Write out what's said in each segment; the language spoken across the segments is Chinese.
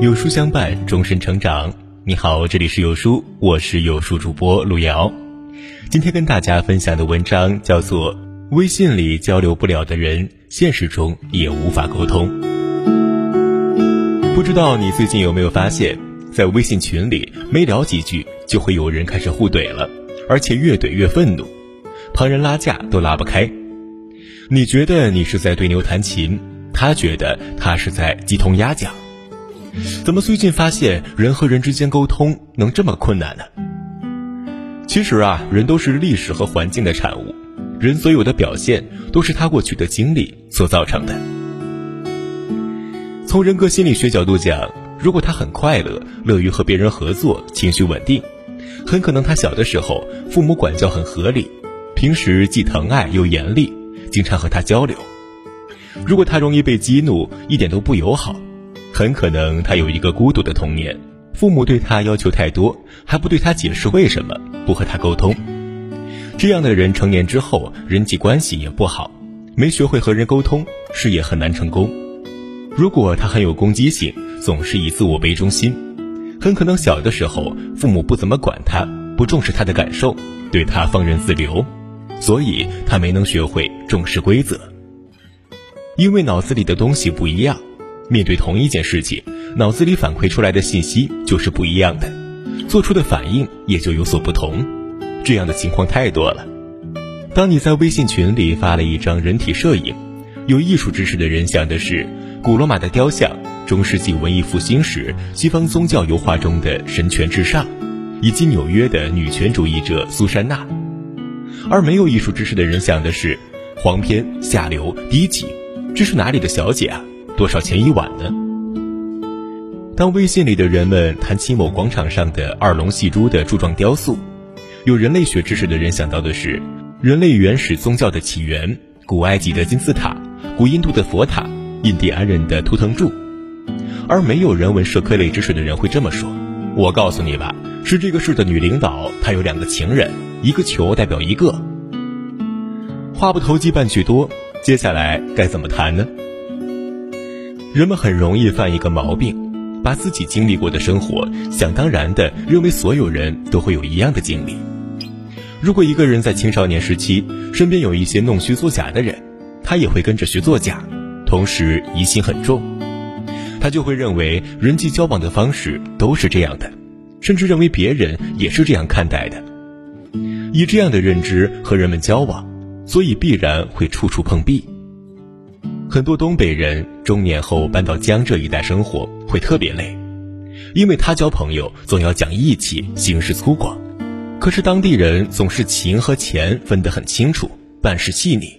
有书相伴，终身成长。你好，这里是有书，我是有书主播路遥。今天跟大家分享的文章叫做《微信里交流不了的人，现实中也无法沟通》。不知道你最近有没有发现，在微信群里没聊几句，就会有人开始互怼了，而且越怼越愤怒，旁人拉架都拉不开。你觉得你是在对牛弹琴，他觉得他是在鸡同鸭讲。怎么最近发现人和人之间沟通能这么困难呢？其实啊，人都是历史和环境的产物，人所有的表现都是他过去的经历所造成的。从人格心理学角度讲，如果他很快乐，乐于和别人合作，情绪稳定，很可能他小的时候父母管教很合理，平时既疼爱又严厉，经常和他交流。如果他容易被激怒，一点都不友好。很可能他有一个孤独的童年，父母对他要求太多，还不对他解释为什么不和他沟通。这样的人成年之后人际关系也不好，没学会和人沟通，事业很难成功。如果他很有攻击性，总是以自我为中心，很可能小的时候父母不怎么管他，不重视他的感受，对他放任自流，所以他没能学会重视规则。因为脑子里的东西不一样。面对同一件事情，脑子里反馈出来的信息就是不一样的，做出的反应也就有所不同。这样的情况太多了。当你在微信群里发了一张人体摄影，有艺术知识的人想的是古罗马的雕像、中世纪文艺复兴时西方宗教油画中的神权至上，以及纽约的女权主义者苏珊娜；而没有艺术知识的人想的是黄片、下流、低级，这是哪里的小姐啊？多少钱一晚呢？当微信里的人们谈起某广场上的二龙戏珠的柱状雕塑，有人类学知识的人想到的是人类原始宗教的起源：古埃及的金字塔、古印度的佛塔、印第安人的图腾柱；而没有人文社科类知识的人会这么说：“我告诉你吧，是这个市的女领导，她有两个情人，一个球代表一个。”话不投机半句多，接下来该怎么谈呢？人们很容易犯一个毛病，把自己经历过的生活想当然的认为所有人都会有一样的经历。如果一个人在青少年时期身边有一些弄虚作假的人，他也会跟着学作假，同时疑心很重，他就会认为人际交往的方式都是这样的，甚至认为别人也是这样看待的。以这样的认知和人们交往，所以必然会处处碰壁。很多东北人中年后搬到江浙一带生活会特别累，因为他交朋友总要讲义气、行事粗犷，可是当地人总是情和钱分得很清楚，办事细腻，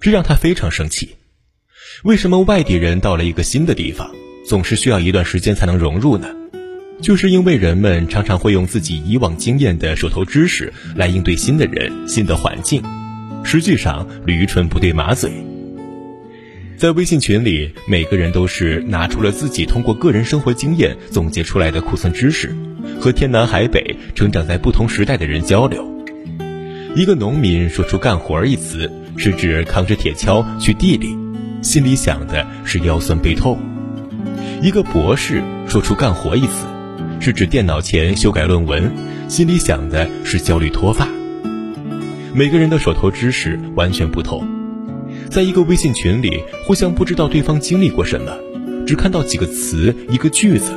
这让他非常生气。为什么外地人到了一个新的地方，总是需要一段时间才能融入呢？就是因为人们常常会用自己以往经验的手头知识来应对新的人、新的环境，实际上驴唇不对马嘴。在微信群里，每个人都是拿出了自己通过个人生活经验总结出来的库存知识，和天南海北成长在不同时代的人交流。一个农民说出“干活”一词，是指扛着铁锹去地里，心里想的是腰酸背痛；一个博士说出“干活”一词，是指电脑前修改论文，心里想的是焦虑脱发。每个人的手头知识完全不同。在一个微信群里，互相不知道对方经历过什么，只看到几个词、一个句子，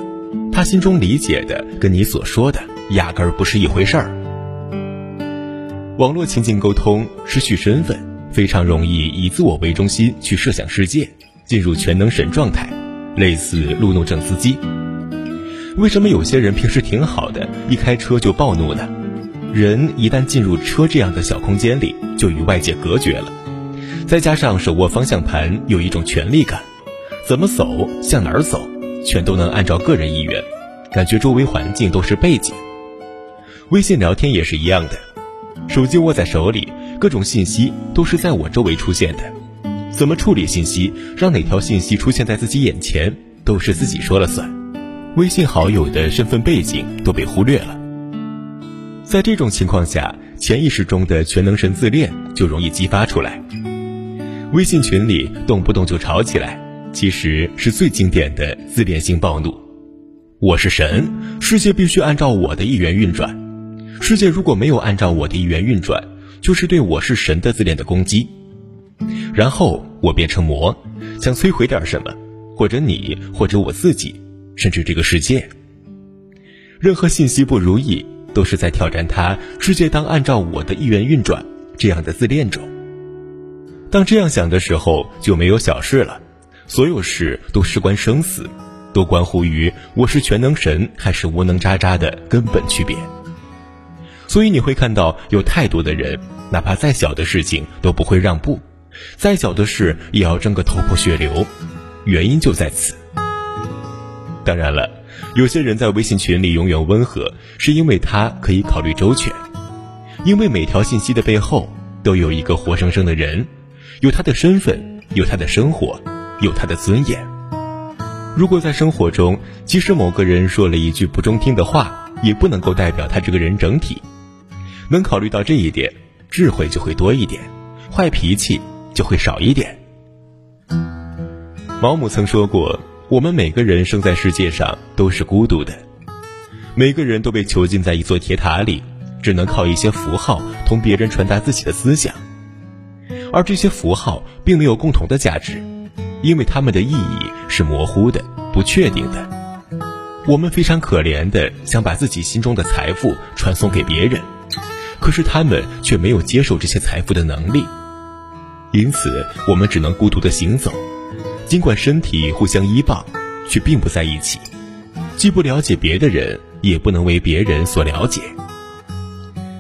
他心中理解的跟你所说的压根儿不是一回事儿。网络情境沟通失去身份，非常容易以自我为中心去设想世界，进入全能神状态，类似路怒症司机。为什么有些人平时挺好的，一开车就暴怒呢？人一旦进入车这样的小空间里，就与外界隔绝了。再加上手握方向盘有一种权力感，怎么走向哪儿走，全都能按照个人意愿，感觉周围环境都是背景。微信聊天也是一样的，手机握在手里，各种信息都是在我周围出现的，怎么处理信息，让哪条信息出现在自己眼前，都是自己说了算。微信好友的身份背景都被忽略了。在这种情况下，潜意识中的全能神自恋就容易激发出来。微信群里动不动就吵起来，其实是最经典的自恋性暴怒。我是神，世界必须按照我的意愿运转。世界如果没有按照我的意愿运转，就是对我是神的自恋的攻击。然后我变成魔，想摧毁点什么，或者你，或者我自己，甚至这个世界。任何信息不如意，都是在挑战他世界当按照我的意愿运转这样的自恋中。当这样想的时候，就没有小事了，所有事都事关生死。都关乎于我是全能神还是无能渣渣的根本区别。所以你会看到有太多的人，哪怕再小的事情都不会让步，再小的事也要争个头破血流，原因就在此。当然了，有些人在微信群里永远温和，是因为他可以考虑周全，因为每条信息的背后都有一个活生生的人，有他的身份，有他的生活，有他的尊严。如果在生活中，即使某个人说了一句不中听的话，也不能够代表他这个人整体。能考虑到这一点，智慧就会多一点，坏脾气就会少一点。毛姆曾说过：“我们每个人生在世界上都是孤独的，每个人都被囚禁在一座铁塔里，只能靠一些符号同别人传达自己的思想，而这些符号并没有共同的价值。”因为他们的意义是模糊的、不确定的，我们非常可怜的想把自己心中的财富传送给别人，可是他们却没有接受这些财富的能力，因此我们只能孤独的行走，尽管身体互相依傍，却并不在一起，既不了解别的人，也不能为别人所了解。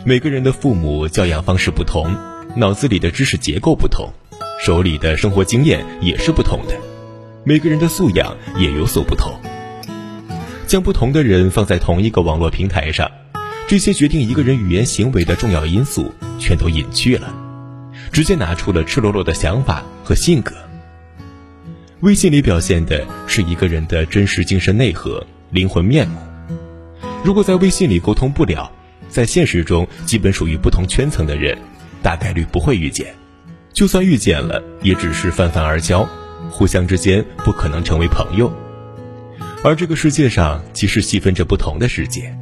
每个人的父母教养方式不同，脑子里的知识结构不同。手里的生活经验也是不同的，每个人的素养也有所不同。将不同的人放在同一个网络平台上，这些决定一个人语言行为的重要因素全都隐去了，直接拿出了赤裸裸的想法和性格。微信里表现的是一个人的真实精神内核、灵魂面目。如果在微信里沟通不了，在现实中基本属于不同圈层的人，大概率不会遇见。就算遇见了，也只是泛泛而交，互相之间不可能成为朋友。而这个世界上其实细分着不同的世界，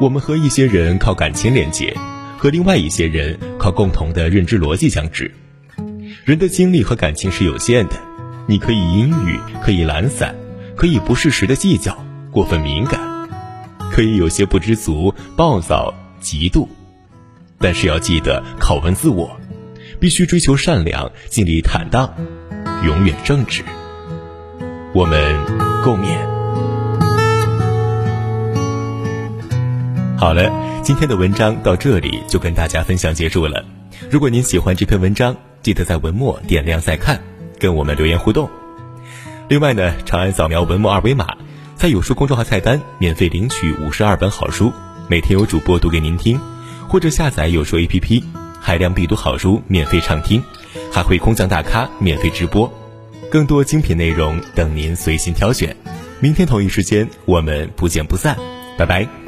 我们和一些人靠感情连接，和另外一些人靠共同的认知逻辑相知。人的精力和感情是有限的，你可以阴郁，可以懒散，可以不适时的计较，过分敏感，可以有些不知足、暴躁、嫉妒，但是要记得拷问自我。必须追求善良，尽力坦荡，永远正直。我们共勉。好了，今天的文章到这里就跟大家分享结束了。如果您喜欢这篇文章，记得在文末点亮再看，跟我们留言互动。另外呢，长按扫描文末二维码，在有书公众号菜单免费领取五十二本好书，每天有主播读给您听，或者下载有书 APP。海量必读好书免费畅听，还会空降大咖免费直播，更多精品内容等您随心挑选。明天同一时间，我们不见不散，拜拜。